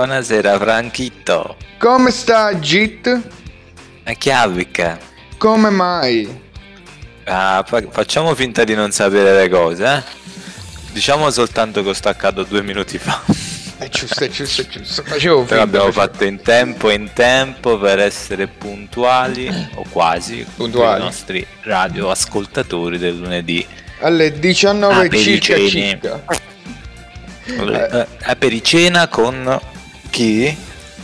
Buonasera Franchito. Come sta Git? A chiavica. Come mai? Ah, fa- facciamo finta di non sapere le cose, eh? Diciamo soltanto che ho staccato due minuti fa. È giusto, è giusto, è giusto. Facevo Però finta, abbiamo facevo- fatto in tempo in tempo per essere puntuali, o quasi, Puntuali. con i nostri radioascoltatori del lunedì. Alle 19 Ah, circa circa. Eh, eh, per i cena con chi?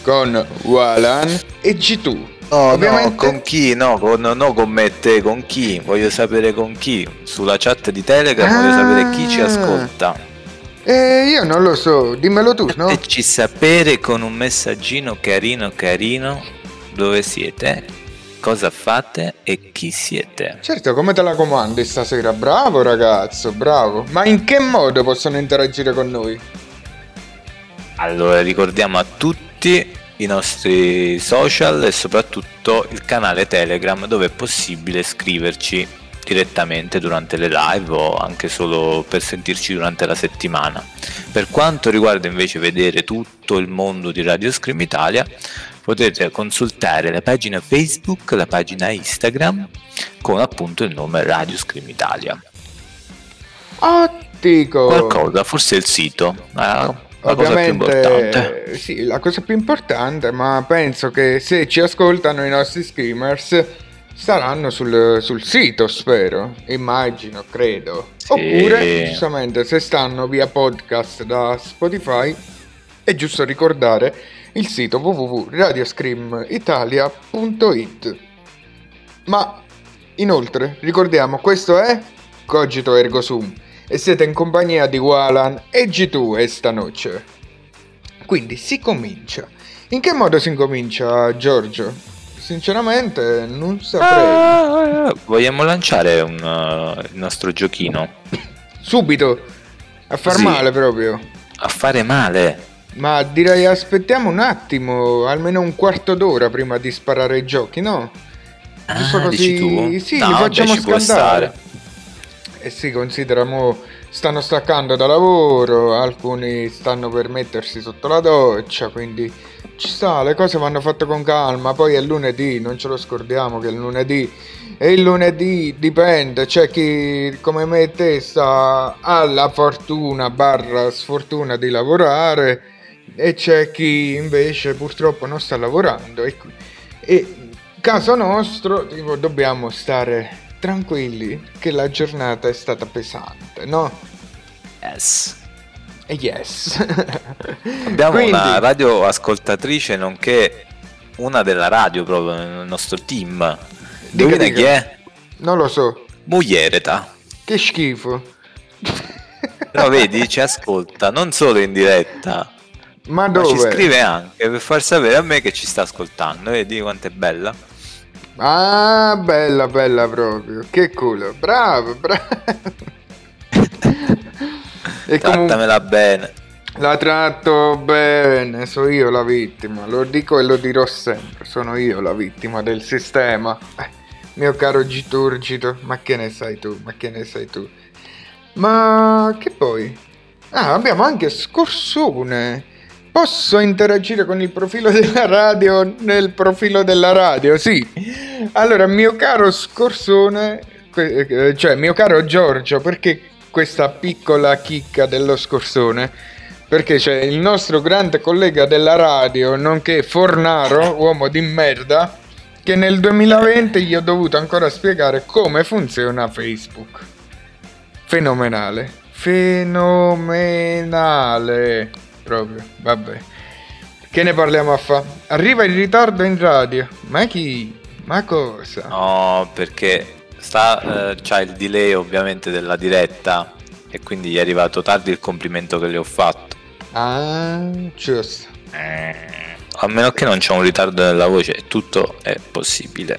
Con Walan e G2. No, Ovviamente no, con chi? No, con, no, con me te, con chi? Voglio sapere con chi. Sulla chat di Telegram voglio Ah. sapere chi ci ascolta. Eh, io non lo so, dimmelo tu, no? Fateci sapere con un messaggino carino carino dove siete, cosa fate e chi siete. Certo, come te la comandi stasera? Bravo ragazzo, bravo. Ma in che modo possono interagire con noi? Allora ricordiamo a tutti i nostri social e soprattutto il canale Telegram dove è possibile scriverci direttamente durante le live o anche solo per sentirci durante la settimana. Per quanto riguarda invece vedere tutto il mondo di Radio Scream Italia, potete consultare la pagina Facebook, la pagina Instagram con appunto il nome Radio Scream Italia. Ottico! Qualcosa, forse il sito, la, la. Ovviamente, sì, la cosa più importante, ma penso che se ci ascoltano i nostri screamers saranno sul, sul sito, spero, immagino, credo. Sì. Oppure, giustamente, se stanno via podcast da Spotify, è giusto ricordare il sito www.radioscreamitalia.it. Ma, inoltre, ricordiamo, questo è Cogito Ergo Sum e siete in compagnia di Walan e G2 esta noce. Quindi si comincia. In che modo si incomincia, Giorgio? Sinceramente non saprei. Ah, vogliamo lanciare un, uh, il nostro giochino Subito. A far Sì. male proprio. a fare male. Ma direi aspettiamo un attimo, almeno un quarto d'ora prima di sparare i giochi, no? Giusto Ah, dici tu? Sì, No, li facciamo ci Eh sì, considera mo stanno staccando da lavoro, alcuni stanno per mettersi sotto la doccia, quindi ci sta, le cose vanno fatte con calma, poi è lunedì, non ce lo scordiamo che è lunedì. E il lunedì dipende, c'è chi come me e te sta ha la fortuna barra sfortuna di lavorare e c'è chi invece purtroppo non sta lavorando e, e caso nostro tipo, dobbiamo stare tranquilli che la giornata è stata pesante, no? Yes. E yes. Abbiamo Quindi- una radio ascoltatrice nonché una della radio proprio nel nostro team. Dica, chi è? Non lo so, Mugliereta. che schifo. Però vedi, ci ascolta non solo in diretta, Ma ma ci dove? scrive anche per far sapere a me che ci sta ascoltando. Vedi quanto è bella? Ah, bella, bella proprio. Che culo. Bravo, bravo. e comunque Trattamela bene. la tratto bene, sono io la vittima. Lo dico e lo dirò sempre. Sono io la vittima del sistema. Eh, mio caro Giturgito, ma che ne sai tu? Ma che ne sai tu? Ma che poi? Ah, abbiamo anche Scorsone. Posso interagire con il profilo della radio nel profilo della radio? Sì. Allora, mio caro Scorsone, eh, cioè mio caro Giorgio, perché questa piccola chicca dello Scorsone? Perché c'è il nostro grande collega della radio, nonché Fornaro, uomo di merda, che nel 2020 gli ho dovuto ancora spiegare come funziona Facebook. Fenomenale. Fenomenale. Proprio, vabbè. Che ne parliamo a fa? Arriva in ritardo in radio. Ma chi? Ma cosa? No, perché sta, eh, c'ha il delay ovviamente della diretta e quindi gli è arrivato tardi il complimento che le ho fatto. Ah, giusto. A meno che non c'è un ritardo nella voce, tutto è possibile.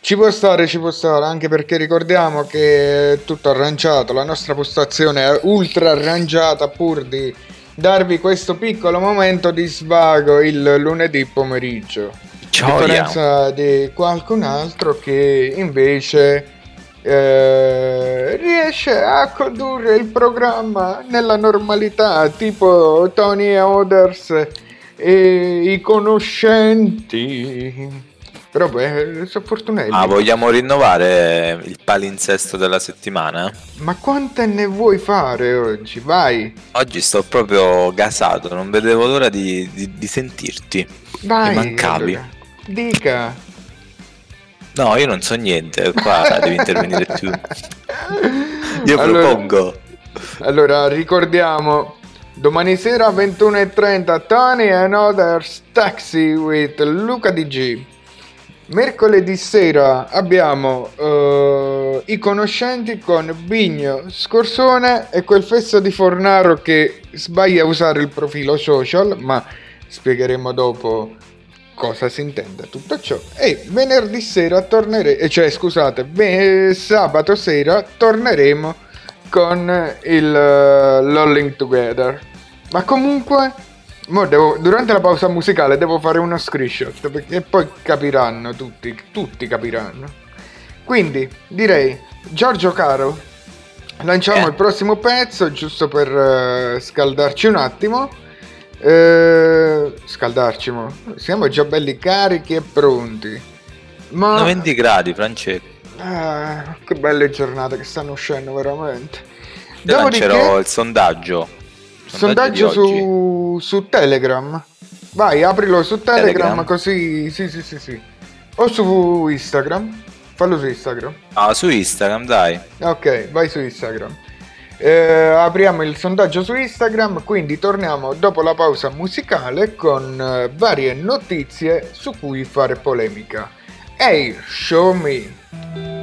Ci può stare, ci può stare, anche perché ricordiamo che è tutto arrangiato, la nostra postazione è ultra arrangiata pur di darvi questo piccolo momento di svago il lunedì pomeriggio. A Gioia. differenza di qualcun altro che invece eh, riesce a condurre il programma nella normalità, tipo Tony Others e i conoscenti. Però beh, sono fortunati. Ah, vogliamo rinnovare il palinsesto della settimana? Ma quante ne vuoi fare oggi? Vai. Oggi sto proprio gasato, non vedevo l'ora di, di, di sentirti. Vai. Mi mancavi. allora. Dica. No, io non so niente, qua devi intervenire tu. Io Allora- propongo. Allora, ricordiamo, domani sera 21.30 Tony and Others Taxi with Luca DG. Mercoledì sera abbiamo eh, i conoscenti con Bigno, Scorsone e quel fesso di Fornaro che sbaglia a usare il profilo social, ma spiegheremo dopo cosa si intende tutto ciò. E venerdì sera torneremo, cioè scusate, ve- sabato sera torneremo con il eh, Lolling Together. Ma comunque, devo- durante la pausa musicale devo fare uno screenshot perché poi capiranno tutti, tutti capiranno. Quindi direi, Giorgio Caro, lanciamo Eh. il prossimo pezzo giusto per eh, scaldarci un attimo. Eh, scaldarci, mo. siamo già belli carichi e pronti. Ma 90 gradi, Francesco. Ah, che belle giornate che stanno uscendo veramente. Io lancerò Dopodiché, il sondaggio. Sondaggio su, su Telegram. Vai, aprilo su Telegram, Telegram? così. Sì, sì, sì, sì. O su Instagram. Fallo su Instagram. Ah, su Instagram, dai. Ok, vai su Instagram. Eh, apriamo il sondaggio su Instagram, quindi torniamo dopo la pausa musicale con eh, varie notizie su cui fare polemica. Ehi, show me!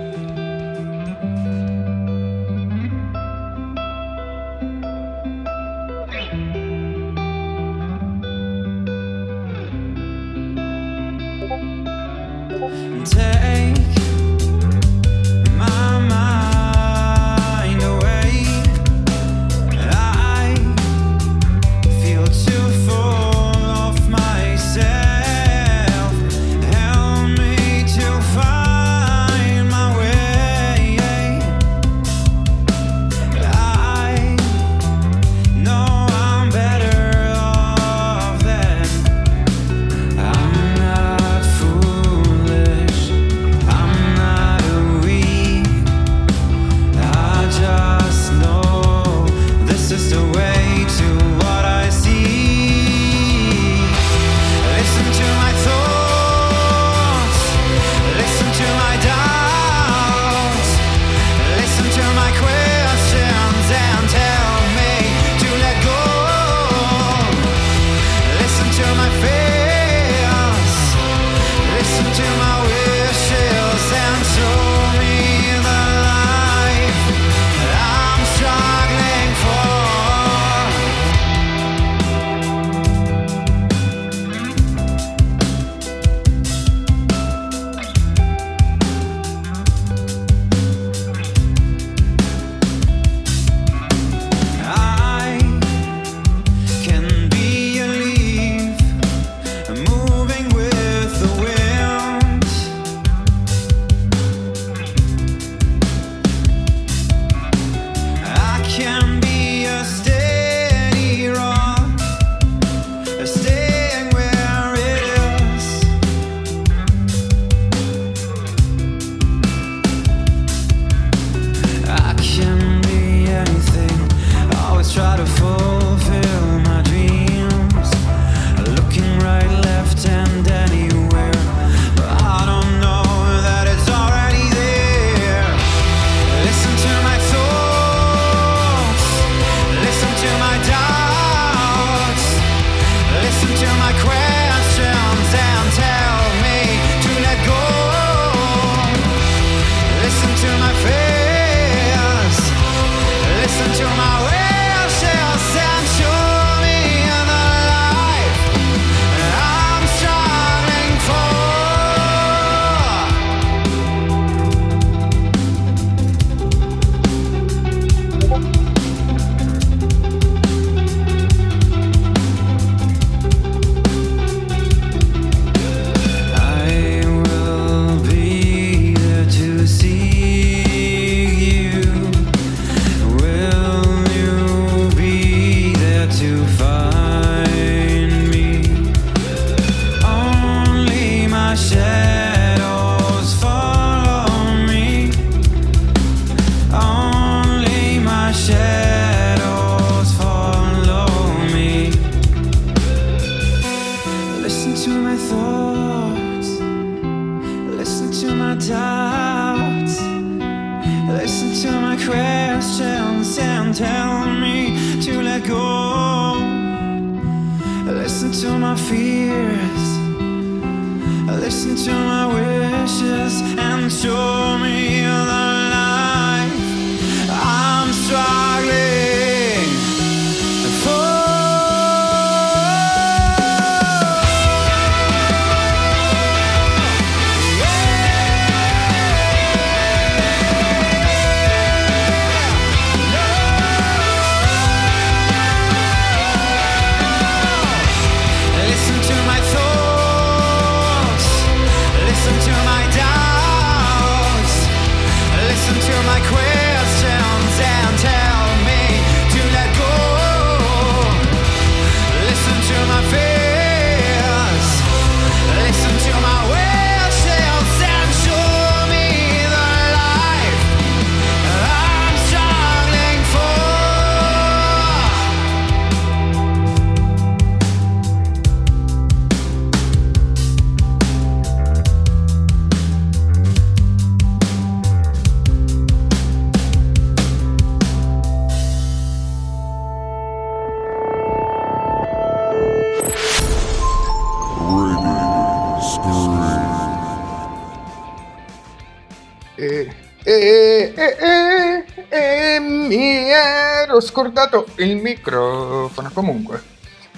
Scordato il microfono. Comunque,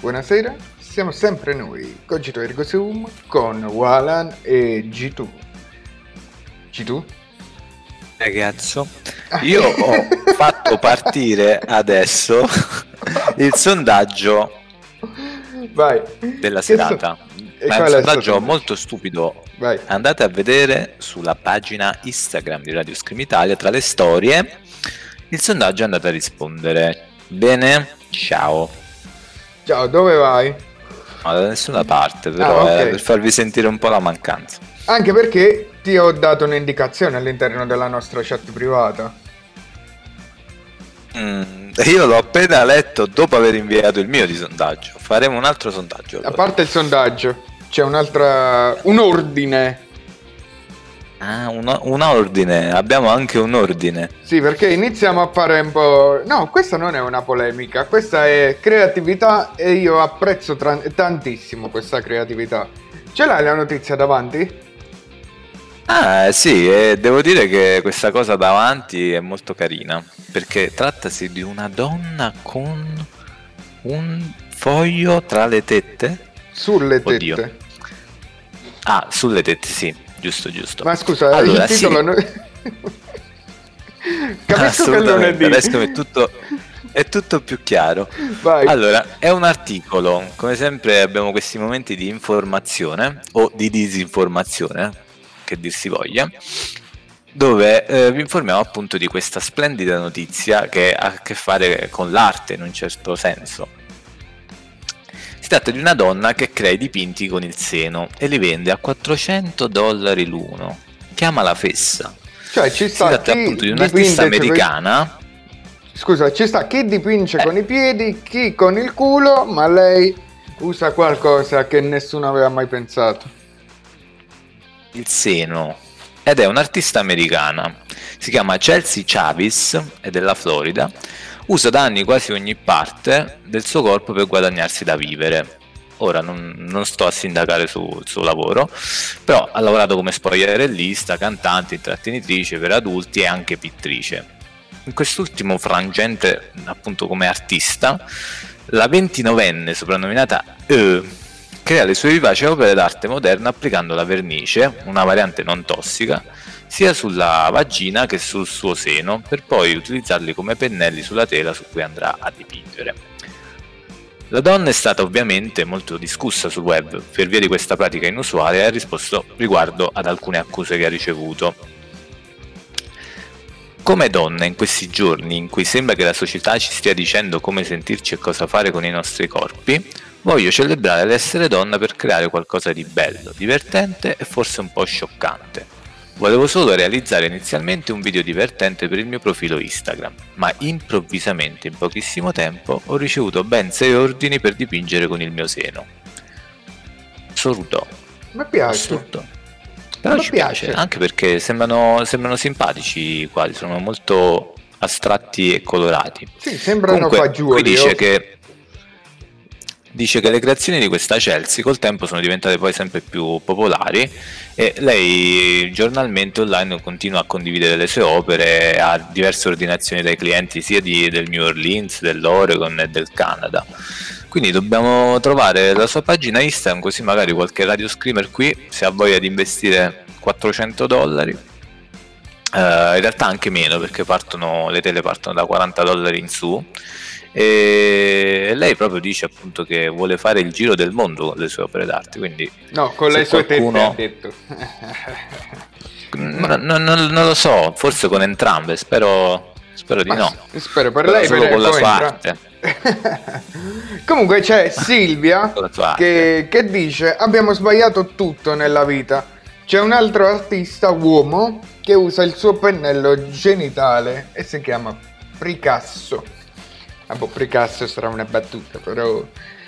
buonasera, siamo sempre noi, Cogito Ergo Sum, con Walan e G2. G2? Ragazzo, io ho fatto partire adesso il sondaggio Vai. della so- serata. e Ma è un sondaggio? molto stupido. Vai. Andate a vedere sulla pagina Instagram di Radio Scream Italia tra le storie il sondaggio e andate a rispondere. Bene? Ciao. Ciao, dove vai? No, da nessuna parte, però Ah, ok. è per farvi sentire un po' la mancanza. Anche perché ti ho dato un'indicazione all'interno della nostra chat privata. Mm, io l'ho appena letto dopo aver inviato il mio di sondaggio. Faremo un altro sondaggio. A allora. parte il sondaggio, c'è un'altra. un ordine. Ah, un, un ordine. Abbiamo anche un ordine. Sì, perché iniziamo a fare un po'. No, questa non è una polemica, questa è creatività e io apprezzo tra- tantissimo questa creatività. Ce l'hai la notizia davanti? Ah, sì, e devo dire che questa cosa davanti è molto carina. Perché trattasi di una donna con un foglio tra le tette. Sulle tette. Oddio. Ah, sulle tette, sì. Giusto, giusto. Ma scusa, Allora, il titolo. sì. no- Capisco che lunedì. adesso è tutto, è tutto più chiaro. Vai. Allora, è un articolo, come sempre abbiamo questi momenti di informazione o di disinformazione, che dir si voglia, dove eh, vi informiamo appunto di questa splendida notizia che ha a che fare con l'arte in un certo senso. Si tratta di una donna che crea i dipinti con il seno e li vende a 400 dollari l'uno. Chiama la fessa. Cioè, ci Si sta tratta chi appunto di un'artista americana Scusa, ci sta chi dipinge Eh. con i piedi, chi con il culo, ma lei usa qualcosa che nessuno aveva mai pensato. il seno ed è un'artista americana. Si chiama Chelsea Chavis, è della Florida. Usa da anni quasi ogni parte del suo corpo per guadagnarsi da vivere. Ora non, non sto a sindacare sul suo lavoro, però ha lavorato come spogliarellista, cantante, intrattenitrice per adulti e anche pittrice. In quest'ultimo frangente, appunto come artista, la 29enne soprannominata E crea le sue vivaci opere d'arte moderna applicando la vernice, una variante non tossica, sia sulla vagina che sul suo seno, per poi utilizzarli come pennelli sulla tela su cui andrà a dipingere. La donna è stata ovviamente molto discussa sul web per via di questa pratica inusuale e ha risposto riguardo ad alcune accuse che ha ricevuto. Come donna in questi giorni in cui sembra che la società ci stia dicendo come sentirci e cosa fare con i nostri corpi, voglio celebrare l'essere donna per creare qualcosa di bello, divertente e forse un po' scioccante. Volevo solo realizzare inizialmente un video divertente per il mio profilo Instagram, ma improvvisamente in pochissimo tempo ho ricevuto ben 6 ordini per dipingere con il mio seno. Assurdo, Mi piace. assurdo. Però Mi ci piace. piace, anche perché sembrano, sembrano simpatici i quadri, sono molto astratti e colorati. Sì, sembrano Comunque, fagioli. qui dice oh. che, dice che le creazioni di questa Chelsea col tempo sono diventate poi sempre più popolari e lei giornalmente online continua a condividere le sue opere a diverse ordinazioni dai clienti sia di- del New Orleans, dell'Oregon e del Canada. Quindi dobbiamo trovare la sua pagina Instagram così magari qualche radio screamer qui se ha voglia di investire 400 dollari eh, in realtà anche meno perché partono, le tele partono da 40 dollari in su e lei proprio dice appunto che vuole fare il giro del mondo con le sue opere d'arte quindi No, con le sue qualcuno- tette ha detto. n- n- non, lo so forse con entrambe spero, spero di Ma no Spero per lei solo per con la poi sua entra- arte Comunque c'è Silvia che, che dice abbiamo sbagliato tutto nella vita. C'è un altro artista uomo che usa il suo pennello genitale e si chiama Picasso. Boh, Picasso sarà una battuta, però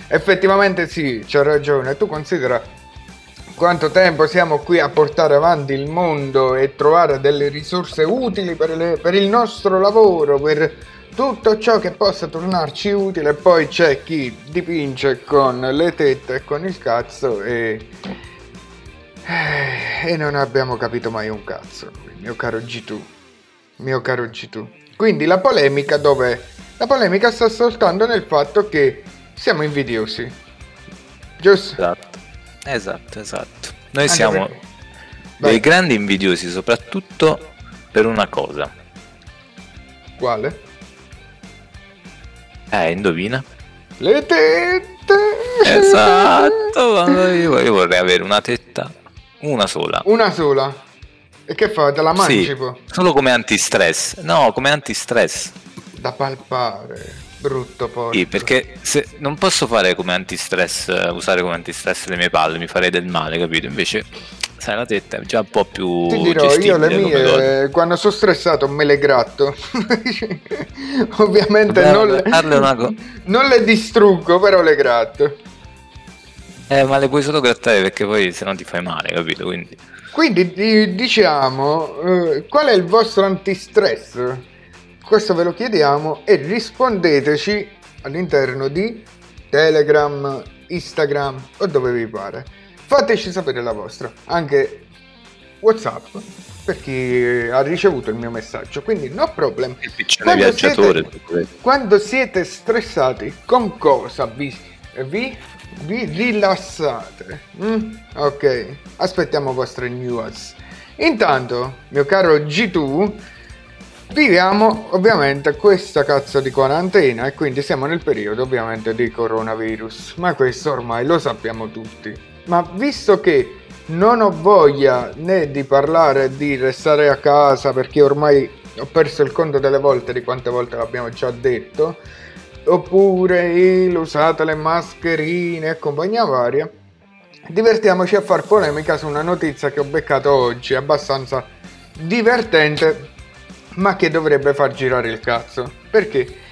effettivamente sì, c'ha ragione. Tu considera quanto tempo siamo qui a portare avanti il mondo e trovare delle risorse utili per, le- per il nostro lavoro, per tutto ciò che possa tornarci utile. Poi c'è chi dipinge con le tette e con il cazzo e. e non abbiamo capito mai un cazzo, mio caro G2. Mio caro G2. Quindi la polemica dove? La polemica sta soltanto nel fatto che siamo invidiosi. Giusto? esatto esatto esatto noi Anche siamo Vai. dei grandi invidiosi soprattutto per una cosa Quale? eh indovina Le tette! Esatto, io, io vorrei avere una tetta, una sola. Una sola. E che fa? Te la mangi Sì, solo come antistress. No, come antistress. Da palpare. Brutto poi. Sì, perché se non posso fare come antistress, usare come antistress le mie palle, mi farei del male, capito? Invece, sai, la tetta è già un po' più Ti dirò, io le mie, quando sono stressato me le gratto. Ovviamente Dobbiamo non le, co- non le distruggo, però le gratto. Eh, ma le puoi solo grattare perché poi se no ti fai male, capito? Quindi, Quindi di- diciamo, eh, qual è il vostro antistress? Questo ve lo chiediamo e rispondeteci all'interno di Telegram, Instagram o dove vi pare. Fateci sapere la vostra, anche WhatsApp, per chi ha ricevuto il mio messaggio. Quindi no problem. Quando siete- quando siete stressati, con cosa vi, vi, vi rilassate? Mm? Ok, aspettiamo vostre news. Intanto, mio caro G2, viviamo ovviamente questa cazzo di quarantena e quindi siamo nel periodo ovviamente di coronavirus. Ma questo ormai lo sappiamo tutti. Ma visto che non ho voglia né di parlare di restare a casa perché ormai ho perso il conto delle volte di quante volte l'abbiamo già detto, oppure usate le mascherine e compagnia varia, divertiamoci a far polemica su una notizia che ho beccato oggi, abbastanza divertente, ma che dovrebbe far girare il cazzo. Perché?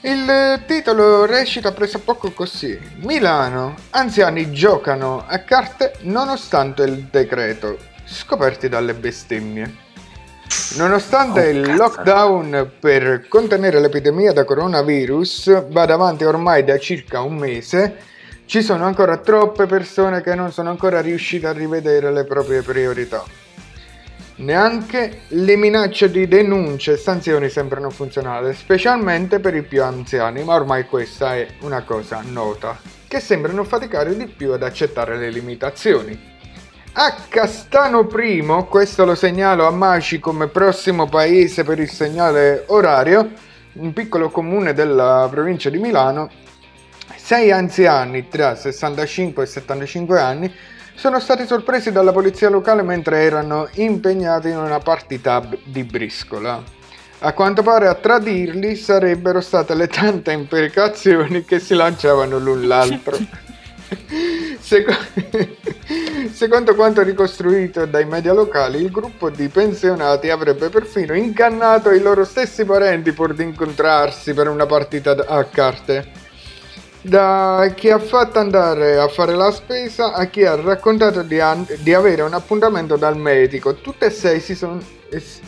Il titolo recita pressappoco così. Milano, anziani giocano a carte nonostante il decreto, scoperti dalle bestemmie. Nonostante Oh, il lockdown per contenere l'epidemia da coronavirus vada avanti ormai da circa un mese, ci sono ancora troppe persone che non sono ancora riuscite a rivedere le proprie priorità. Neanche le minacce di denunce e sanzioni sembrano funzionare, specialmente per i più anziani, ma ormai questa è una cosa nota, che sembrano faticare di più ad accettare le limitazioni. A Castano I, questo lo segnalo a Maci come prossimo paese per il segnale orario, un piccolo comune della provincia di Milano, sei anziani tra 65 e 75 anni sono stati sorpresi dalla polizia locale mentre erano impegnati in una partita di briscola. A quanto pare a tradirli sarebbero state le tante imprecazioni che si lanciavano l'un l'altro. Seco- Secondo quanto ricostruito dai media locali, il gruppo di pensionati avrebbe perfino incannato i loro stessi parenti pur di incontrarsi per una partita a carte. Da chi ha fatto andare a fare la spesa a chi ha raccontato di, an- di avere un appuntamento dal medico. Tutte e son-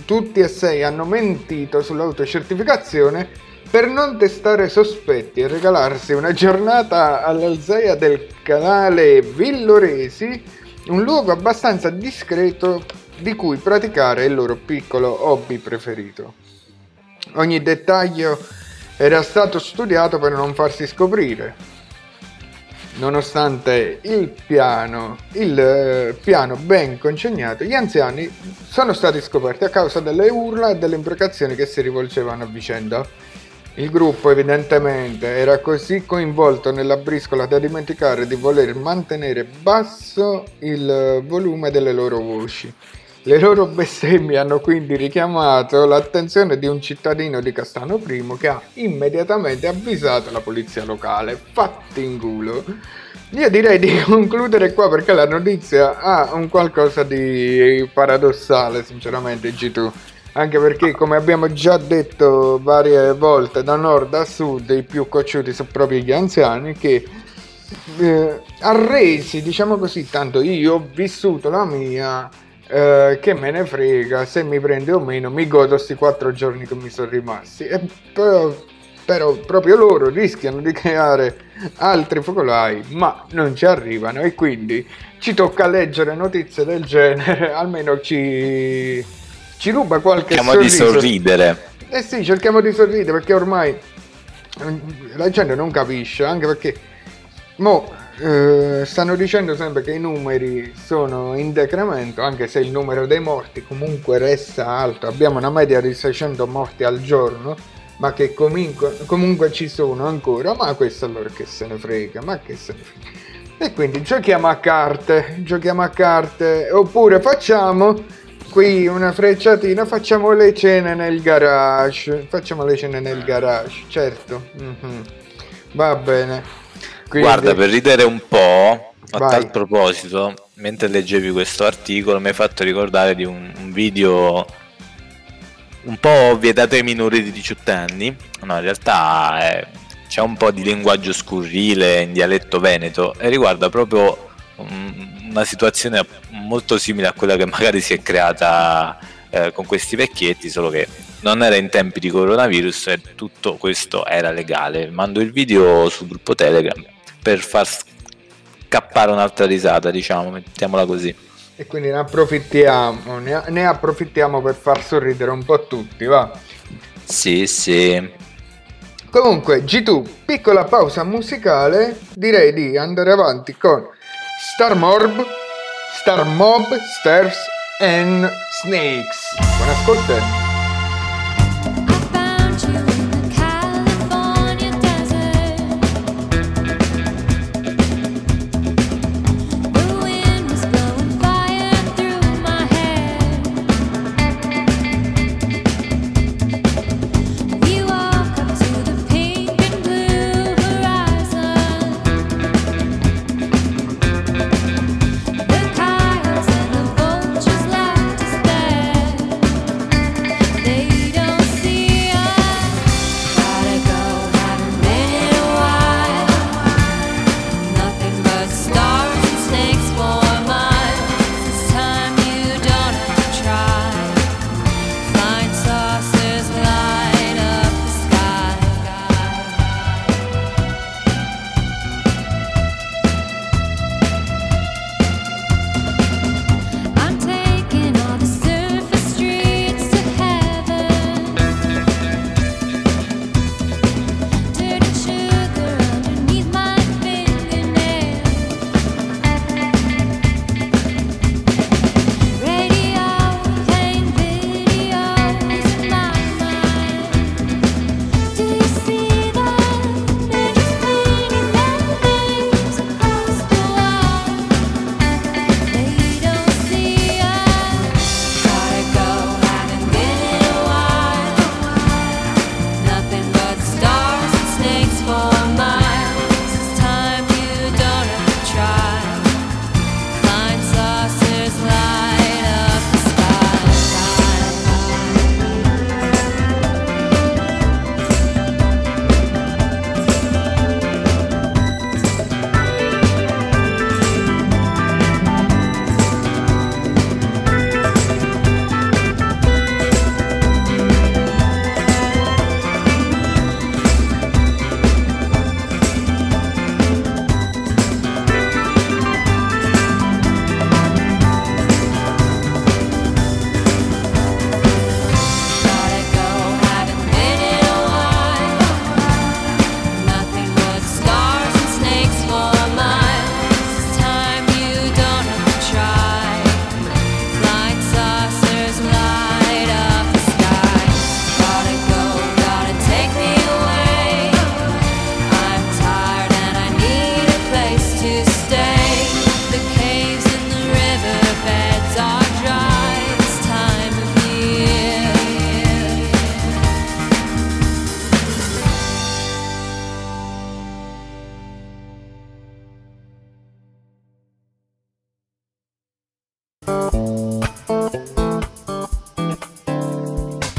tutti e sei hanno mentito sull'autocertificazione per non testare sospetti e regalarsi una giornata all'alzaia del canale Villoresi, un luogo abbastanza discreto di cui praticare il loro piccolo hobby preferito. Ogni dettaglio era stato studiato per non farsi scoprire. Nonostante il piano, il eh, piano ben congegnato, gli anziani sono stati scoperti a causa delle urla e delle imprecazioni che si rivolgevano a vicenda. Il gruppo evidentemente era così coinvolto nella briscola da dimenticare di voler mantenere basso il volume delle loro voci. Le loro bestemmie hanno quindi richiamato l'attenzione di un cittadino di Castano I che ha immediatamente avvisato la polizia locale. Fatti in culo. Io direi di concludere qua perché la notizia ha un qualcosa di paradossale, sinceramente, G2. Anche perché, come abbiamo già detto varie volte, da nord a sud i più cocciuti sono proprio gli anziani che eh, arresi, diciamo così, tanto io ho vissuto la mia, eh, che me ne frega, se mi prende o meno, mi godo questi quattro giorni che mi sono rimasti. E però, però proprio loro rischiano di creare altri focolai, ma non ci arrivano e quindi ci tocca leggere notizie del genere, almeno ci, ci ruba qualche Cerchiamo di sorriso. sorridere. Eh sì, cerchiamo di sorridere perché ormai eh, la gente non capisce, anche perché mo, eh, stanno dicendo sempre che i numeri sono in decremento, anche se il numero dei morti comunque resta alto. Abbiamo una media di 600 morti al giorno, ma che comunque, comunque ci sono ancora. Ma questo allora che se ne frega, ma che se ne frega. E quindi giochiamo a carte, giochiamo a carte, oppure facciamo qui una frecciatina, facciamo le cene nel garage, facciamo le cene nel garage, certo, mhm. va bene. Quindi- Guarda, per ridere un po', a Vai. tal proposito, mentre leggevi questo articolo, mi hai fatto ricordare di un, un video un po' vietato ai minori di 18 anni. No, in realtà è- c'è un po' di linguaggio scurrile in dialetto veneto e riguarda proprio un- una situazione molto simile a quella che magari si è creata eh, con questi vecchietti, solo che non era in tempi di coronavirus e tutto questo era legale. Mando il video sul gruppo Telegram per far scappare un'altra risata, diciamo, mettiamola così. E quindi ne approfittiamo, ne, approfittiamo per far sorridere un po' tutti, va. Sì, sì. Comunque, G2, piccola pausa musicale, direi di andare avanti con Star Mob, Star Mob, Stairs and Snakes. Buon ascolto.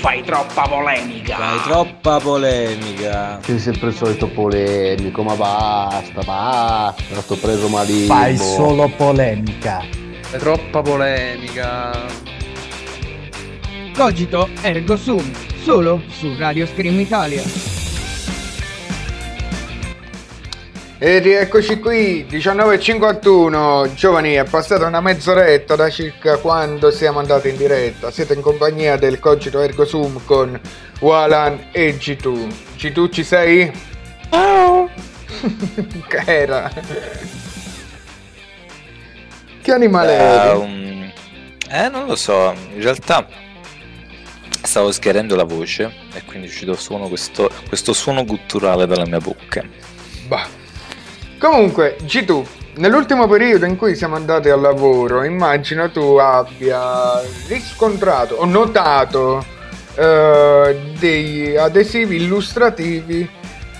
Fai troppa polemica. Hai troppa polemica. Sei sempre il solito polemico, ma basta, basta, sto preso malissimo. Fai solo polemica. È troppa polemica. Cogito ergo sum. Solo su Radio Scream Italia. E rieccoci qui, 19.51. Giovani, è passata una mezz'oretta da circa quando siamo andati in diretta. Siete in compagnia del Cogito Ergo Sum con Walan e G2. G2 ci sei? Ciao! che era? Che animale Eh, eri? un- eh, non lo so, in realtà stavo schiarendo la voce e quindi è uscito suono questo, questo suono gutturale dalla mia bocca. Bah. Comunque, G2, nell'ultimo periodo in cui siamo andati al lavoro, immagino tu abbia riscontrato o notato eh, dei adesivi illustrativi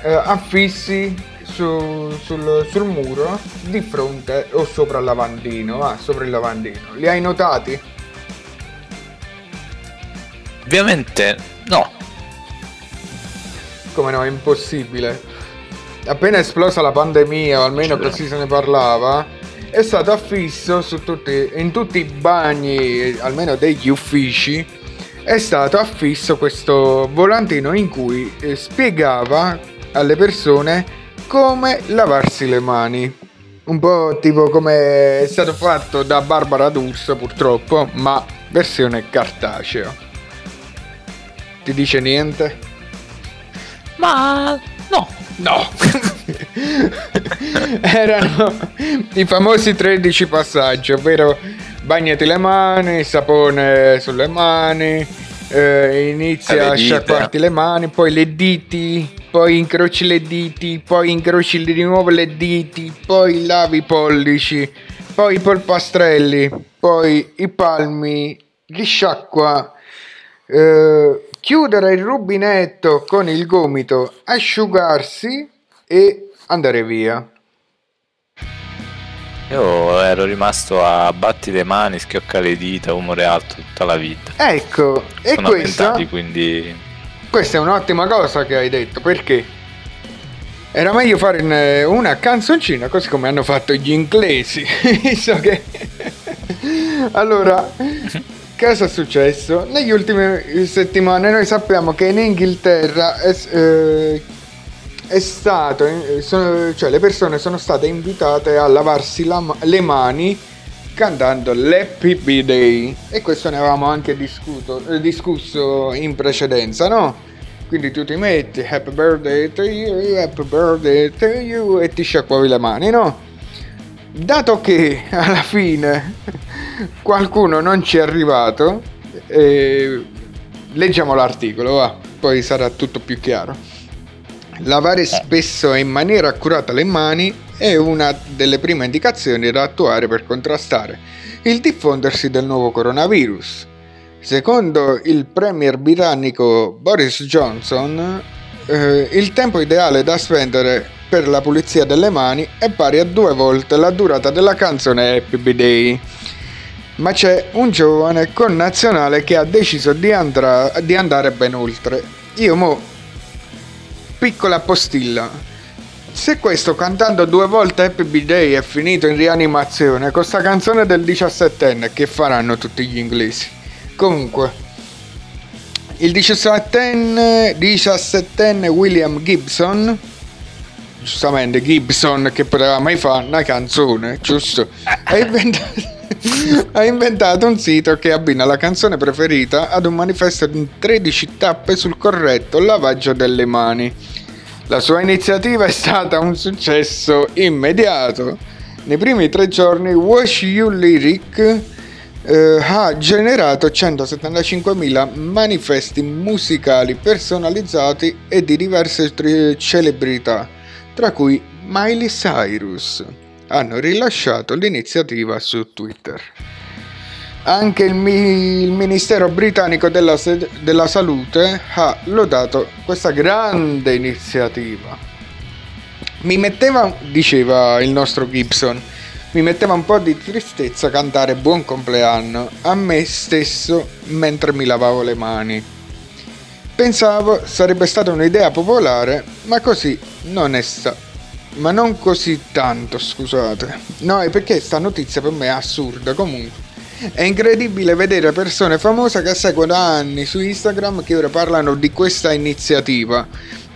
eh, affissi su- sul, sul muro di fronte o sopra il lavandino. Ah, sopra il lavandino. Li hai notati? Ovviamente no, Come no, è impossibile. Appena esplosa la pandemia, o almeno Cioè. così se ne parlava, è stato affisso su tutti, in tutti i bagni, almeno degli uffici, è stato affisso questo volantino in cui eh, spiegava alle persone come lavarsi le mani. Un po' tipo come è stato fatto da Barbara D'Urso purtroppo, ma versione cartaceo. Ti dice niente? ma no. No! Erano i famosi 13 passaggi, ovvero bagnati le mani, sapone sulle mani, eh, inizia Le a sciacquarti le mani, poi le diti, poi incroci le diti, poi incroci di nuovo le diti, poi lavi i pollici, poi i polpastrelli, poi i palmi, li sciacqua, eh, chiudere il rubinetto con il gomito, asciugarsi e andare via. Io ero rimasto a batti le mani, schiocca le dita, umore alto tutta la vita. Ecco, e Sono questa, vent'anni, quindi questa è un'ottima cosa che hai detto, perché era meglio fare un- una canzoncina così come hanno fatto gli inglesi, visto che... allora, cosa è successo? Negli ultimi settimane noi sappiamo che in Inghilterra è, eh, è stato, eh, sono- cioè le persone sono state invitate a lavarsi la le mani cantando l'Happy B-Day e questo ne avevamo anche discuto- eh, discusso in precedenza, no? Quindi tu ti metti Happy Birthday to you, Happy Birthday to you e ti sciacquavi le mani, no? Dato che alla fine qualcuno non ci è arrivato, eh, leggiamo l'articolo, va, poi sarà tutto più chiaro. Lavare spesso e in maniera accurata le mani è una delle prime indicazioni da attuare per contrastare il diffondersi del nuovo coronavirus. Secondo il premier britannico Boris Johnson, eh, il tempo ideale da spendere per la pulizia delle mani è pari a due volte la durata della canzone Happy Birthday. Ma c'è un giovane connazionale che ha deciso di, andra- di andare ben oltre. Io mo Piccola postilla. Se questo cantando due volte Happy Birthday è finito in rianimazione, con sta canzone del 17enne, che faranno tutti gli inglesi? Comunque, il 17enne, 17enne William Gibson, giustamente Gibson che poteva mai fare una canzone, giusto? Ha inventato, ha inventato un sito che abbina la canzone preferita ad un manifesto di 13 tappe sul corretto lavaggio delle mani. La sua iniziativa è stata un successo immediato. Nei primi tre giorni Wash You Lyric eh, ha generato 175.000 manifesti musicali personalizzati e di diverse celebrità, tra cui Miley Cyrus. Hanno rilasciato l'iniziativa su Twitter. Anche il, mi- il Ministero britannico della, se- della Salute ha lodato questa grande iniziativa. Mi metteva, diceva il nostro Gibson, mi metteva un po' di tristezza cantare buon compleanno a me stesso mentre mi lavavo le mani. Pensavo sarebbe stata un'idea popolare, ma così non è stato. Ma non così tanto, scusate. No, è perché sta notizia per me è assurda comunque. È incredibile vedere persone famose che seguo da anni su Instagram che ora parlano di questa iniziativa.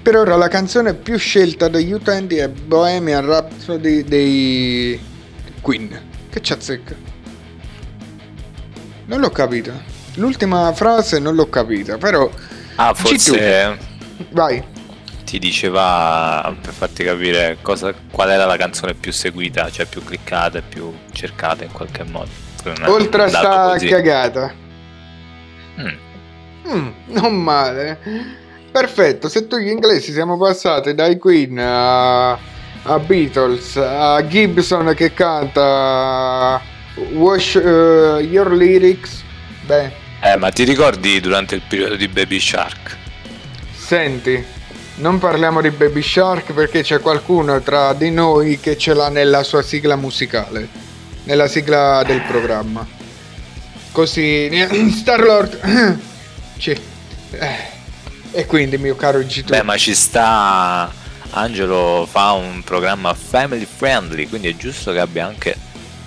Per ora la canzone più scelta dagli utenti è Bohemian Rhapsody dei Queen. Che c'azzecca? Non l'ho capita. L'ultima frase non l'ho capita, però... Ah, forse Vai. Ti diceva per farti capire cosa, qual era la canzone più seguita, cioè più cliccata e più cercata in qualche modo. Oltre a sta così. cagata. Mm. Mm, non male. Perfetto, se tu gli inglesi siamo passati dai Queen a, a Beatles, a Gibson che canta Wash eh, Your Lyrics, beh, Eh, ma ti ricordi durante il periodo di Baby Shark? senti, non parliamo di Baby Shark perché c'è qualcuno tra di noi che ce l'ha nella sua sigla musicale, nella sigla del programma. Così, Star-Lord, Sì. Eh, E quindi, mio caro G2, Beh, ma ci sta. Angelo fa un programma family friendly, quindi è giusto che abbia anche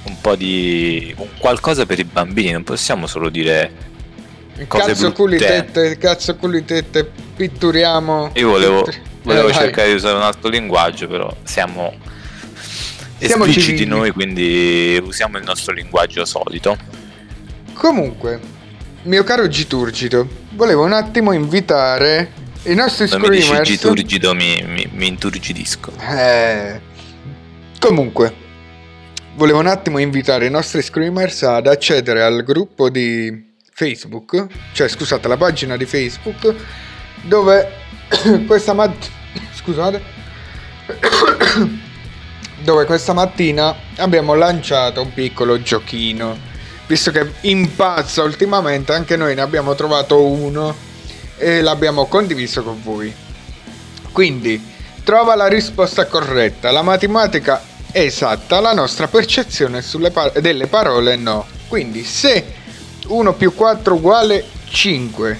un po' di. un qualcosa per i bambini, non possiamo solo dire cazzo brutte. tette, cazzo culi tette, pitturiamo. Io volevo, volevo Eh, cercare di usare un altro linguaggio, però siamo Siamo espliciti civili. noi, quindi usiamo il nostro linguaggio solito. Comunque, mio caro Giturgito, volevo un attimo invitare i nostri Non mi dici screamers. giturgido, mi, mi, mi inturgidisco. Eh, comunque, volevo un attimo invitare i nostri screamers ad accedere al gruppo di Facebook, cioè scusate, la pagina di Facebook, dove questa mattina, scusate, dove questa mattina abbiamo lanciato un piccolo giochino. Visto che impazza ultimamente, anche noi ne abbiamo trovato uno e l'abbiamo condiviso con voi. Quindi, trova la risposta corretta. La matematica esatta, la nostra percezione sulle pa- delle parole no. Quindi, se 1 più 4 uguale 5,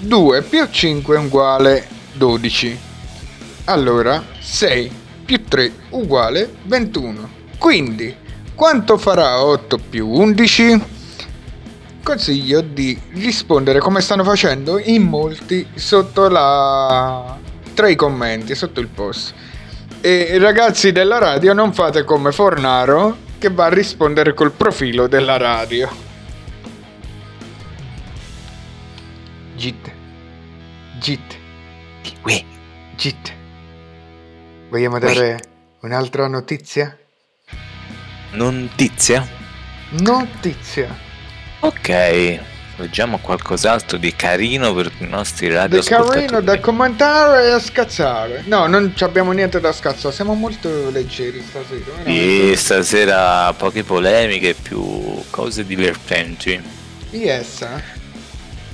2 più 5 uguale 12. Allora, 6 più 3 uguale 21. Quindi, quanto farà 8 più 11? Consiglio di rispondere come stanno facendo in molti sotto la... tra i commenti, sotto il post. E ragazzi della radio non fate come Fornaro che va a rispondere col profilo della radio. Git. Git. Git. Vogliamo dare un'altra notizia? Notizia? Notizia. Ok. Leggiamo qualcos'altro di carino per i nostri Di radioascoltatori. carino da commentare e a scazzare. No, non abbiamo niente da scazzare, siamo molto leggeri stasera. Sì, stasera poche polemiche, più cose divertenti. Yes.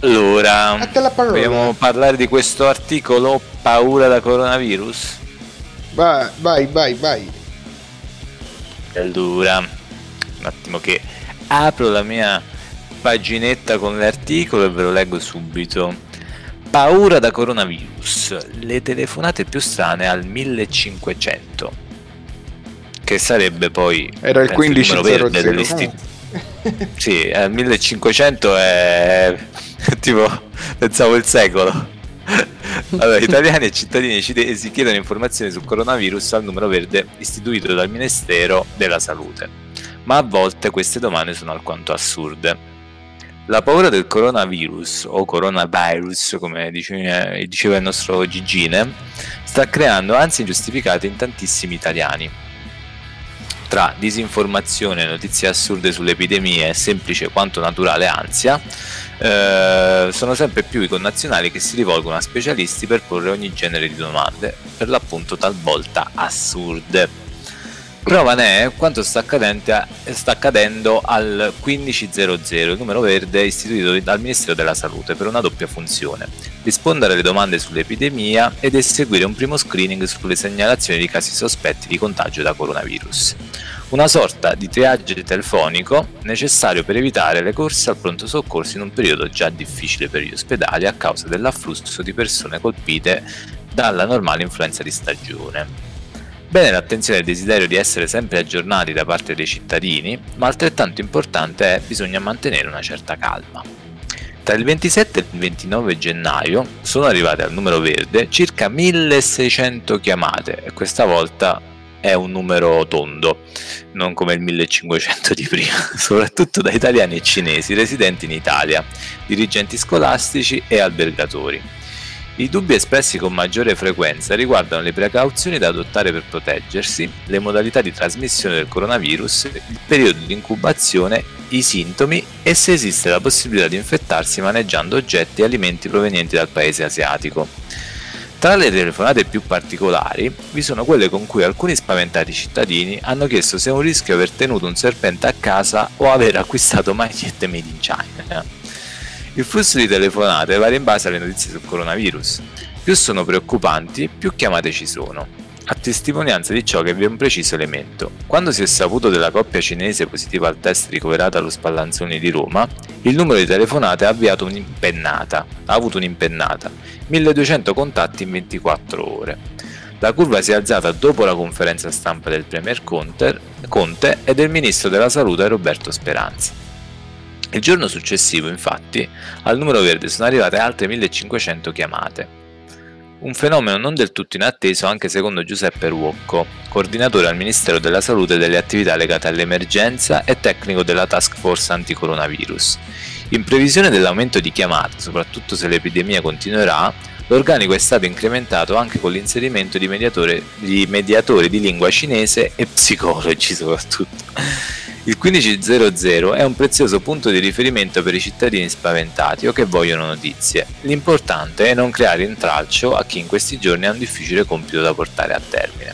Allora, vogliamo parlare di questo articolo Paura da coronavirus? Vai, vai, vai, vai. Allora, un attimo che apro la mia paginetta con l'articolo e ve lo leggo subito. Paura da coronavirus, le telefonate più strane al 1500. Che sarebbe poi Era il penso, numero 1500. verde dell'istituto. Sì, al 1500 è tipo, pensavo il secolo. Allora, italiani e cittadini cinesi chiedono informazioni sul coronavirus al numero verde istituito dal Ministero della Salute. Ma a volte queste domande sono alquanto assurde. La paura del coronavirus o coronavirus, come dice- diceva il nostro Gigine, sta creando ansie ingiustificate in tantissimi italiani tra disinformazione, notizie assurde sulle epidemie e semplice quanto naturale ansia, eh, sono sempre più i connazionali che si rivolgono a specialisti per porre ogni genere di domande, per l'appunto talvolta assurde. Prova ne è quanto sta, accadente- sta accadendo al 1500, il numero verde istituito dal Ministero della Salute per una doppia funzione, rispondere alle domande sull'epidemia ed eseguire un primo screening sulle segnalazioni di casi sospetti di contagio da coronavirus. Una sorta di triage telefonico necessario per evitare le corse al pronto soccorso in un periodo già difficile per gli ospedali a causa dell'afflusso di persone colpite dalla normale influenza di stagione. Bene l'attenzione e il desiderio di essere sempre aggiornati da parte dei cittadini, ma altrettanto importante è bisogna mantenere una certa calma. Tra il 27 e il 29 gennaio sono arrivate al numero verde circa 1600 chiamate e questa volta è un numero tondo, non come il 1500 di prima, soprattutto da italiani e cinesi residenti in Italia, dirigenti scolastici e albergatori. I dubbi espressi con maggiore frequenza riguardano le precauzioni da adottare per proteggersi, le modalità di trasmissione del coronavirus, il periodo di incubazione, i sintomi e se esiste la possibilità di infettarsi maneggiando oggetti e alimenti provenienti dal paese asiatico. Tra le telefonate più particolari vi sono quelle con cui alcuni spaventati cittadini hanno chiesto se è un rischio aver tenuto un serpente a casa o aver acquistato magliette made in China. Il flusso di telefonate varia in base alle notizie sul coronavirus. Più sono preoccupanti, più chiamate ci sono. A testimonianza di ciò che vi è un preciso elemento. Quando si è saputo della coppia cinese positiva al test ricoverata allo Spallanzoni di Roma, il numero di telefonate ha avviato un'impennata, ha avuto un'impennata, 1200 contatti in 24 ore. La curva si è alzata dopo la conferenza stampa del Premier Conte, e del Ministro della Salute Roberto Speranza. Il giorno successivo, infatti, al numero verde sono arrivate altre 1500 chiamate. Un fenomeno non del tutto inatteso anche secondo Giuseppe Ruocco, coordinatore al Ministero della Salute delle attività legate all'emergenza e tecnico della task force anticoronavirus. In previsione dell'aumento di chiamate, soprattutto se l'epidemia continuerà, l'organico è stato incrementato anche con l'inserimento di, di mediatori di lingua cinese e psicologi soprattutto. Il 1500 è un prezioso punto di riferimento per i cittadini spaventati o che vogliono notizie. L'importante è non creare intralcio a chi in questi giorni ha un difficile compito da portare a termine.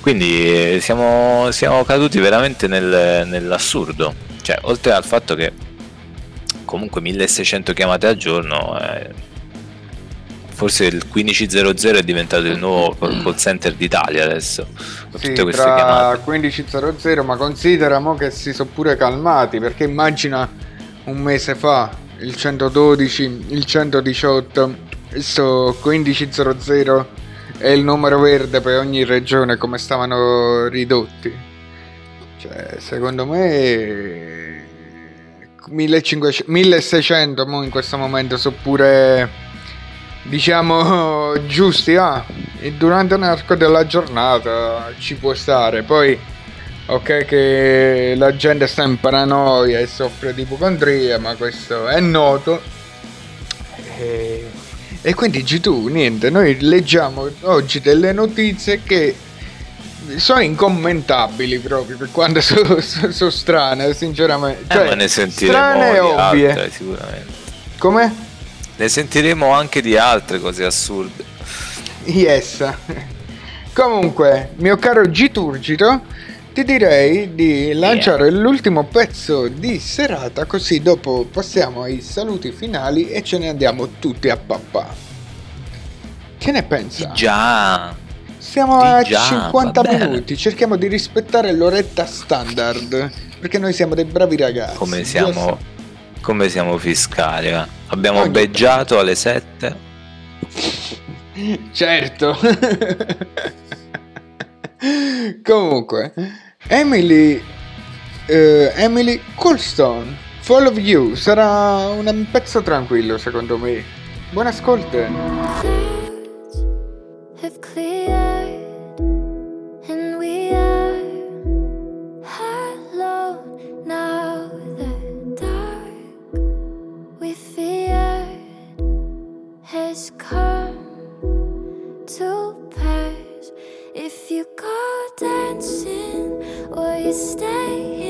Quindi eh, siamo, siamo caduti veramente nel- nell'assurdo. Cioè, oltre al fatto che comunque 1600 chiamate al giorno, eh, forse il 1500 è diventato il nuovo call call center d'Italia adesso. Sì, tutte queste tra chiamate. 15.00, ma considera mo che si sono pure calmati, perché immagina un mese fa il 112, il 118, adesso 15.00 è il numero verde per ogni regione come stavano ridotti. Cioè, secondo me 1500, 1600 mo in questo momento sono pure diciamo giusti ah, durante l'arco della giornata ci può stare poi ok che la gente sta in paranoia e soffre di ipocondria ma questo è noto e, e quindi G tu niente noi leggiamo oggi delle notizie che sono incommentabili proprio per quanto sono so, so strane, sinceramente. Eh, Cioè, ma ne sentiremo strane e ovvie. altre sicuramente. Come? Ne sentiremo anche di altre cose assurde. Yes. Comunque, mio caro Giturgito, ti direi di lanciare l'ultimo pezzo di serata, così dopo passiamo ai saluti finali e ce ne andiamo tutti a papà. Che ne pensa? Già. Siamo Di a già, 50 va bene. minuti, cerchiamo di rispettare l'oretta standard, perché noi siamo dei bravi ragazzi. Come siamo, come siamo fiscali. va. Abbiamo Ogni beggiato alle 7. Certo. Comunque, Emily eh, Emily Coolstone, Fall of You sarà un pezzo tranquillo secondo me. Buon ascolto. have cleared and we are alone now come to pass. If you go dancing or you stay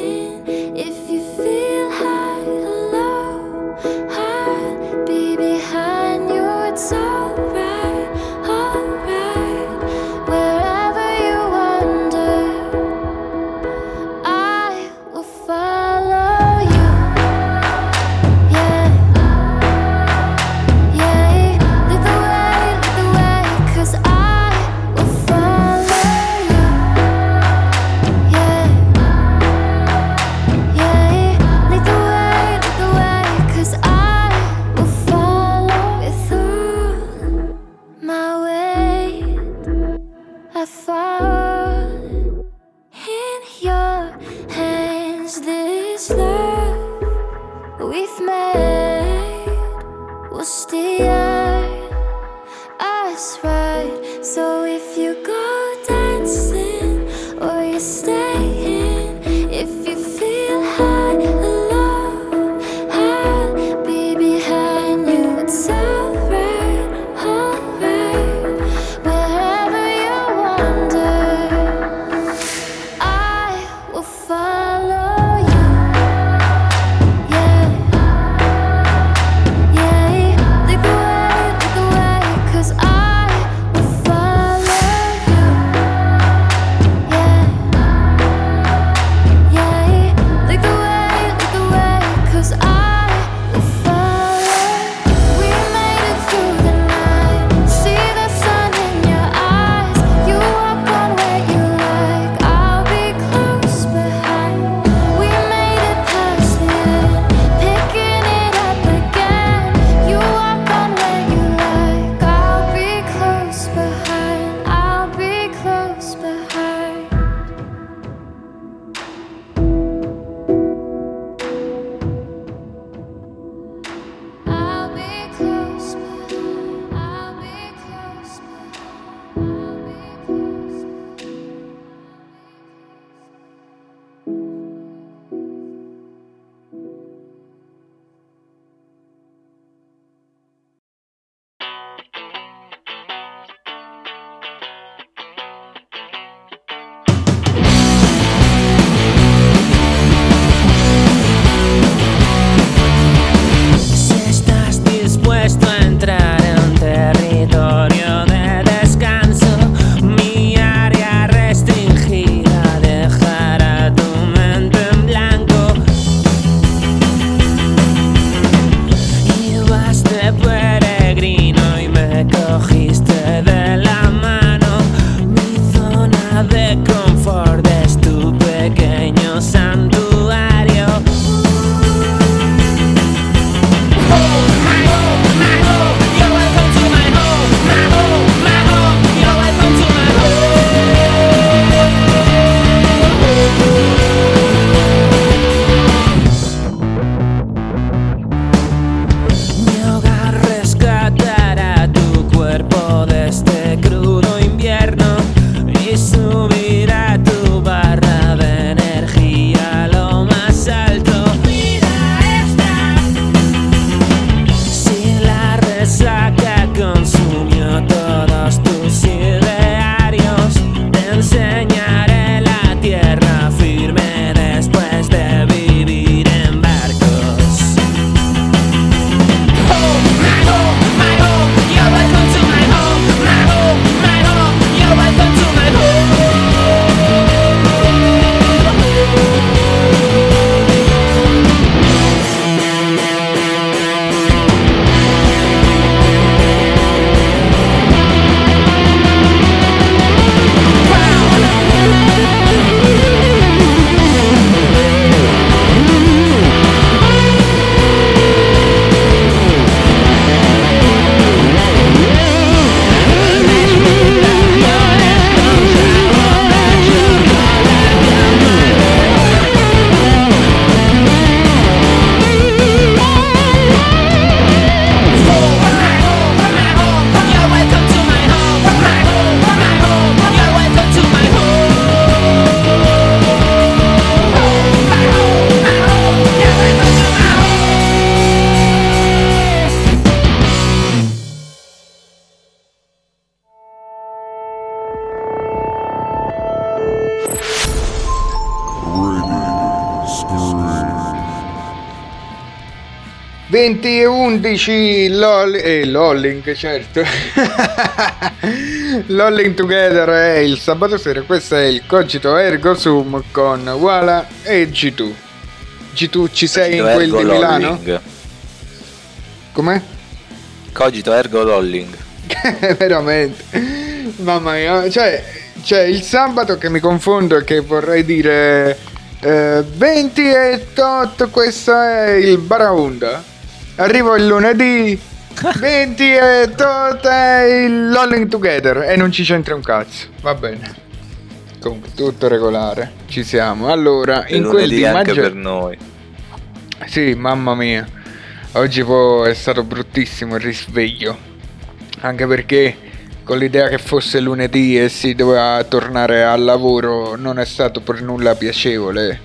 20 e 11 lol e lolling certo lolling together è il sabato sera questo è il cogito ergo sum con Wala e G2 G2 ci sei in Cogito quel ergo di Milano? lolling. com'è? Cogito ergo lolling. veramente mamma mia cioè c'è il sabato che mi confondo e che vorrei dire eh, 20 e 8 questo è il Baraunda arrivo il lunedì 20 e 8 è il Lolling Together e non ci c'entra un cazzo va bene comunque tutto regolare ci siamo allora E in quel lunedì di anche maggio per noi. sì, mamma mia. Oggi poi è stato bruttissimo il risveglio. Anche perché con l'idea che fosse lunedì e si doveva tornare al lavoro non è stato per nulla piacevole.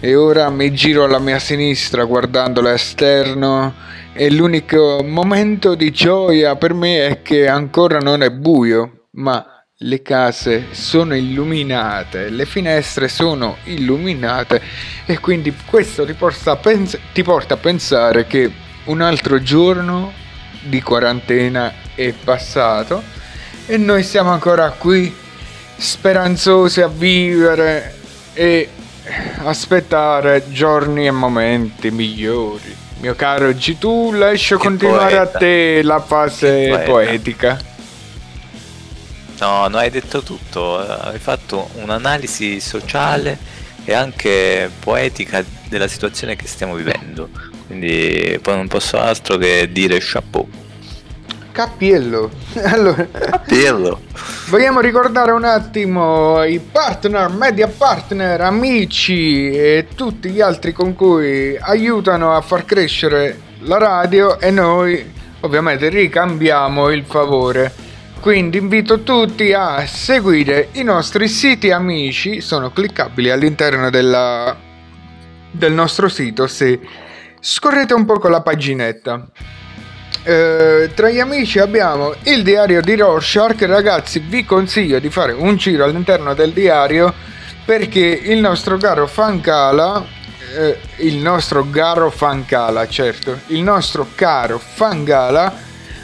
E ora mi giro alla mia sinistra guardando l'esterno e l'unico momento di gioia per me è che ancora non è buio, ma le case sono illuminate, le finestre sono illuminate e quindi questo ti porta a, pens- ti porta a pensare che un altro giorno di quarantena è passato e noi siamo ancora qui speranzosi a vivere e aspettare giorni e momenti migliori. Mio caro G, tu lascio continuare poeta. a te la fase Che poeta. poetica. No, no, hai detto tutto. Hai fatto un'analisi sociale e anche poetica della situazione che stiamo vivendo. Quindi poi non posso altro che dire chapeau. Cappiello. Allora, Capello. vogliamo ricordare un attimo i partner, media partner, amici e tutti gli altri con cui aiutano a far crescere la radio e noi ovviamente ricambiamo il favore. Quindi invito tutti a seguire i nostri siti amici, sono cliccabili all'interno della- del nostro sito se scorrete un po' con la paginetta. Eh, tra gli amici abbiamo il diario di Rorschach. Ragazzi, vi consiglio di fare un giro all'interno del diario perché il nostro caro Fancala, eh, il nostro caro Fancala, certo, il nostro caro Fangala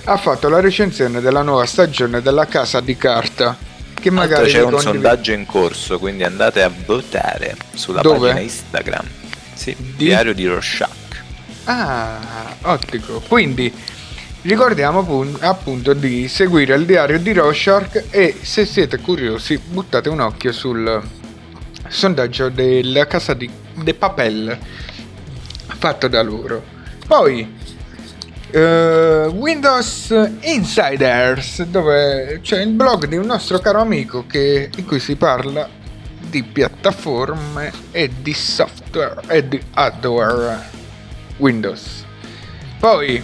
ha fatto la recensione della nuova stagione della Casa di Carta. Che magari c'è un condivido. sondaggio in corso, quindi andate a votare sulla Dove? pagina Instagram. Sì, diario di Rorschach. Ah, ottimo. Quindi ricordiamo appun- appunto di seguire il diario di Rorschach e se siete curiosi buttate un occhio sul sondaggio della casa di De Papel fatto da loro. Poi eh, Windows Insiders dove c'è il blog di un nostro caro amico che- in cui si parla di piattaforme e di software e di hardware Windows. Poi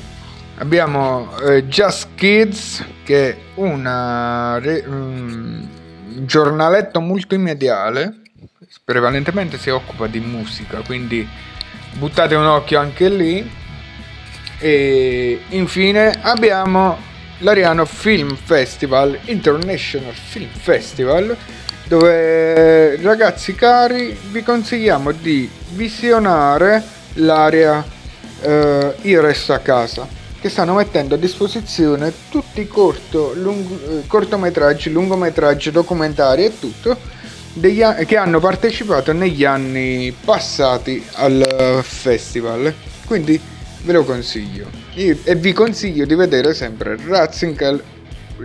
abbiamo eh, Just Kids che è una re- un giornaletto multimediale prevalentemente si occupa di musica quindi buttate un occhio anche lì. E infine abbiamo l'Ariano Film Festival International Film Festival dove ragazzi cari vi consigliamo di visionare l'area eh, resto a casa che stanno mettendo a disposizione tutti i corto, lungo- eh, cortometraggi, lungometraggi, documentari e tutto degli che hanno partecipato negli anni passati al festival. Quindi ve lo consiglio. Io- e vi consiglio di vedere sempre Ratzinger,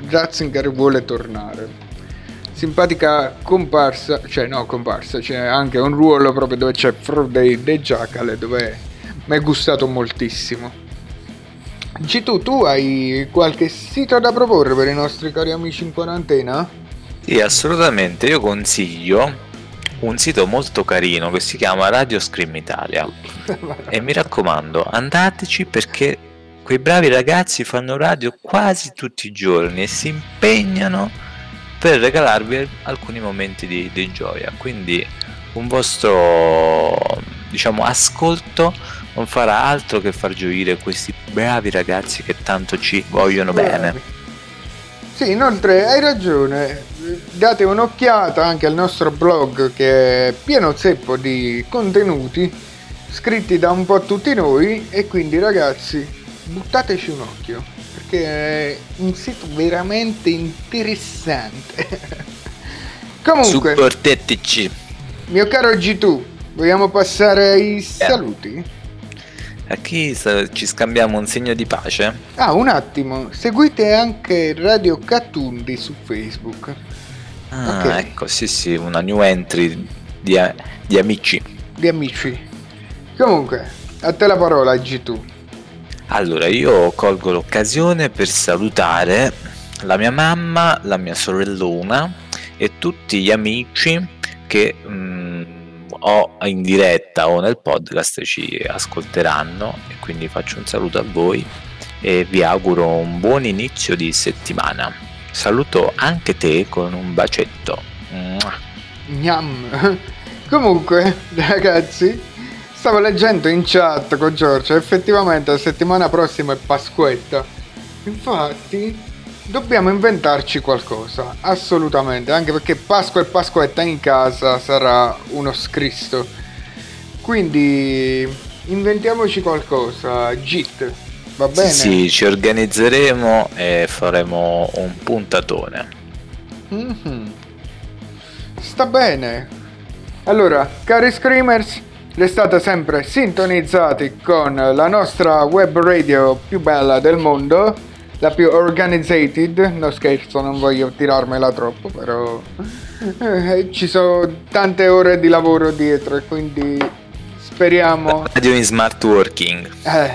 Ratzinger vuole tornare. Simpatica comparsa, cioè no comparsa, c'è anche un ruolo proprio dove c'è Friday De Jackal dove mi è gustato moltissimo. G2, tu hai qualche sito da proporre per i nostri cari amici in quarantena? Sì, assolutamente. Io consiglio un sito molto carino che si chiama Radio Scream Italia. E mi raccomando, andateci perché quei bravi ragazzi fanno radio quasi tutti i giorni e si impegnano per regalarvi alcuni momenti di, di gioia. Quindi un vostro diciamo ascolto non farà altro che far gioire questi bravi ragazzi che tanto ci vogliono bene. Sì, inoltre hai ragione, date un'occhiata anche al nostro blog che è pieno zeppo di contenuti scritti da un po' tutti noi e quindi ragazzi buttateci un occhio perché è un sito veramente interessante. Comunque, Supporteteci. mio caro G2, vogliamo passare ai saluti? Chi ci scambiamo un segno di pace? Ah, un attimo, seguite anche Radio Catundi su Facebook. Ah, Ok. ecco, sì, sì, una new entry di, di amici. di amici. Comunque, a te la parola G2. Allora, io colgo l'occasione per salutare la mia mamma, la mia sorellona e tutti gli amici che mm, o in diretta o nel podcast ci ascolteranno e quindi faccio un saluto a voi e vi auguro un buon inizio di settimana. Saluto anche te con un bacetto. Gnam. Comunque, ragazzi, stavo leggendo in chat con Giorgio, effettivamente la settimana prossima è Pasquetta. Infatti, dobbiamo inventarci qualcosa, assolutamente, anche perché Pasqua e Pasquetta in casa sarà uno scristo. Quindi, inventiamoci qualcosa, Git, va bene? Sì, ci organizzeremo e faremo un puntatone. Mhm. Sta bene. Allora, cari screamers, restate sempre sintonizzati con la nostra web radio più bella del mondo, la più organizzated. No scherzo, non voglio tirarmela troppo, però eh, ci sono tante ore di lavoro dietro e quindi speriamo Radio in smart working. eh,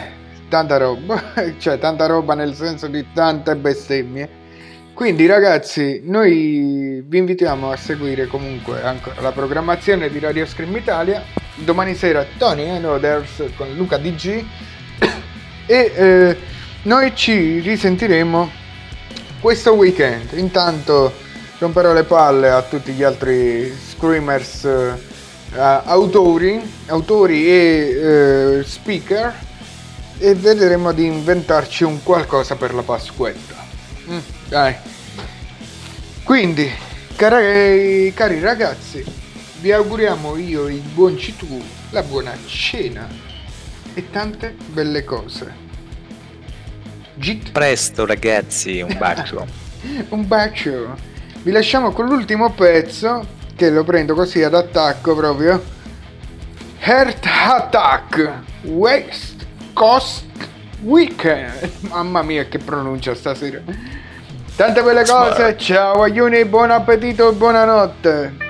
tanta roba, cioè tanta roba nel senso di tante bestemmie. Quindi ragazzi, noi vi invitiamo a seguire comunque ancora la programmazione di Radio Scream Italia. Domani sera Tony and Others con Luca DG e eh, noi ci risentiremo questo weekend. Intanto romperò le palle a tutti gli altri screamers eh, autori, autori e eh, speaker e vedremo di inventarci un qualcosa per la Pasquetta. Mm, dai. Quindi, cari, cari ragazzi, vi auguriamo io il buon Citu la buona cena e tante belle cose. Git Presto ragazzi, un bacio. un bacio. Vi lasciamo con l'ultimo pezzo che lo prendo così ad attacco proprio. Heart Attack West Coast Weekend. Mamma mia che pronuncia stasera. Tante belle cose, ciao Aiuni, buon appetito e buonanotte.